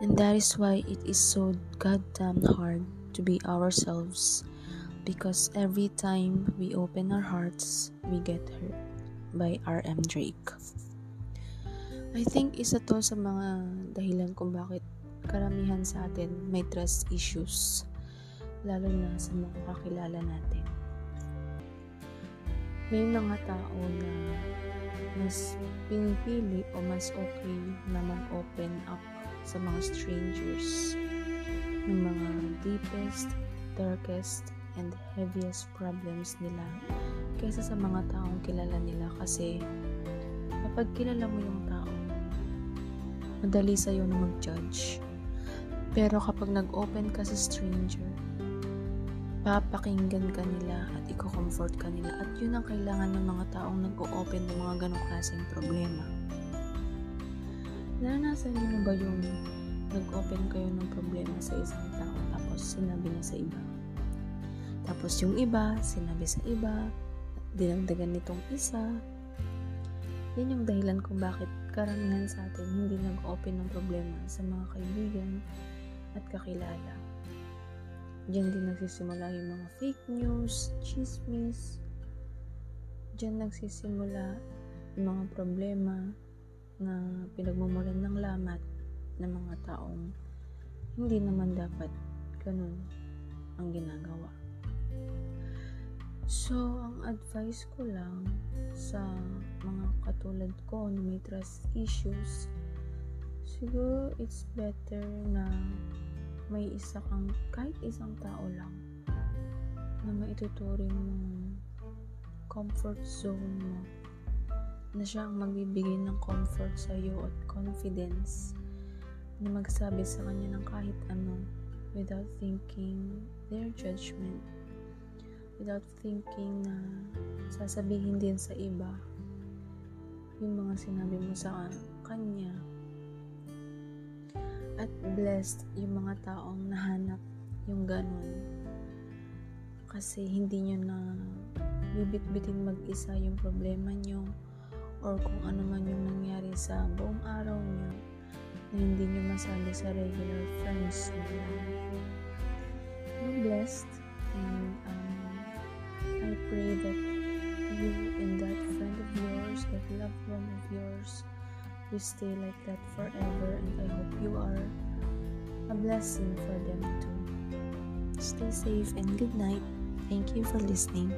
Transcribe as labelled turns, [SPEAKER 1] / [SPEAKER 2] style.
[SPEAKER 1] That is why it is so goddamn hard to be ourselves because every time we open our hearts, we get hurt by R.M. Drake. I think isa to sa mga dahilan kung bakit karamihan sa atin may trust issues lalo na sa mga kakilala natin. May mga tao na mas pinipili o mas okay na mag-open up sa mga strangers ng mga deepest, darkest, and heaviest problems nila kaysa sa mga taong kilala nila kasi kapag kilala mo yung tao, madali sa'yo na mag-judge. Pero kapag nag-open ka sa stranger, papakinggan ka nila at i-comfort ka nila at yun ang kailangan ng mga taong nag-o-open ng mga ganong klaseng problema. Naranasan niyo ba yung nag-open kayo ng problema sa isang tao tapos sinabi niya sa iba? Tapos yung iba, sinabi sa iba, dinagdagan nitong isa. Yan yung dahilan kung bakit karamihan sa atin hindi nag-open ng problema sa mga kaibigan at kakilala. Diyan din nagsisimula yung mga fake news, chismis. Diyan nagsisimula yung mga problema na pinagmumulan ng lamat ng mga taong hindi naman dapat ganun ang ginagawa. So, ang advice ko lang sa mga katulad ko na may trust issues, siguro it's better na may isa kang, kahit isang tao lang, na maituturing mong comfort zone mo na siya ang magbibigay ng comfort sa iyo at confidence na magsabi sa kanya ng kahit ano without thinking their judgment. Without thinking na sasabihin din sa iba yung mga sinabi mo sa kanya. At blessed yung mga taong nahanap yung ganun. Kasi hindi nyo na bibit-bitin mag-isa yung problema nyo or kung ano man yung nangyari sa buong araw nyo na hindi nyo masali sa regular friends nyo You're blessed and um, I pray that you and that friend of yours, that loved one of yours, will stay like that forever and I hope you are a blessing for them too. Stay safe and good night. Thank you for listening.